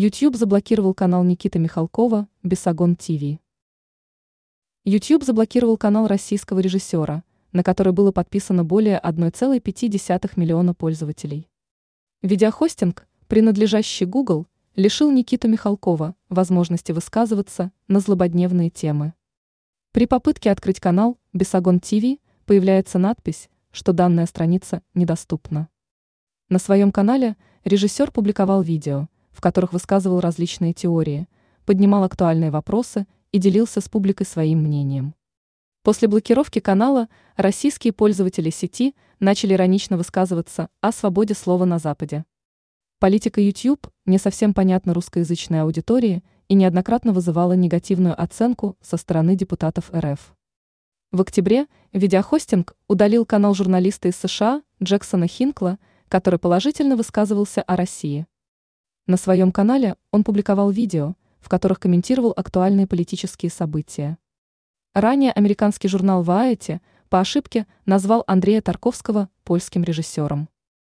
YouTube заблокировал канал Никиты Михалкова «Бесогон ТВ». YouTube заблокировал канал российского режиссера, на который было подписано более 1,5 миллиона пользователей. Видеохостинг, принадлежащий Google, лишил Никиту Михалкова возможности высказываться на злободневные темы. При попытке открыть канал «Бесогон ТВ» появляется надпись, что данная страница недоступна. На своем канале режиссер публиковал видео – в которых высказывал различные теории, поднимал актуальные вопросы и делился с публикой своим мнением. После блокировки канала российские пользователи сети начали иронично высказываться о свободе слова на Западе. Политика YouTube не совсем понятна русскоязычной аудитории и неоднократно вызывала негативную оценку со стороны депутатов РФ. В октябре видеохостинг удалил канал журналиста из США Джексона Хинкла, который положительно высказывался о России. На своем канале он публиковал видео, в которых комментировал актуальные политические события. Ранее американский журнал Variety по ошибке назвал Андрея Тарковского польским режиссером.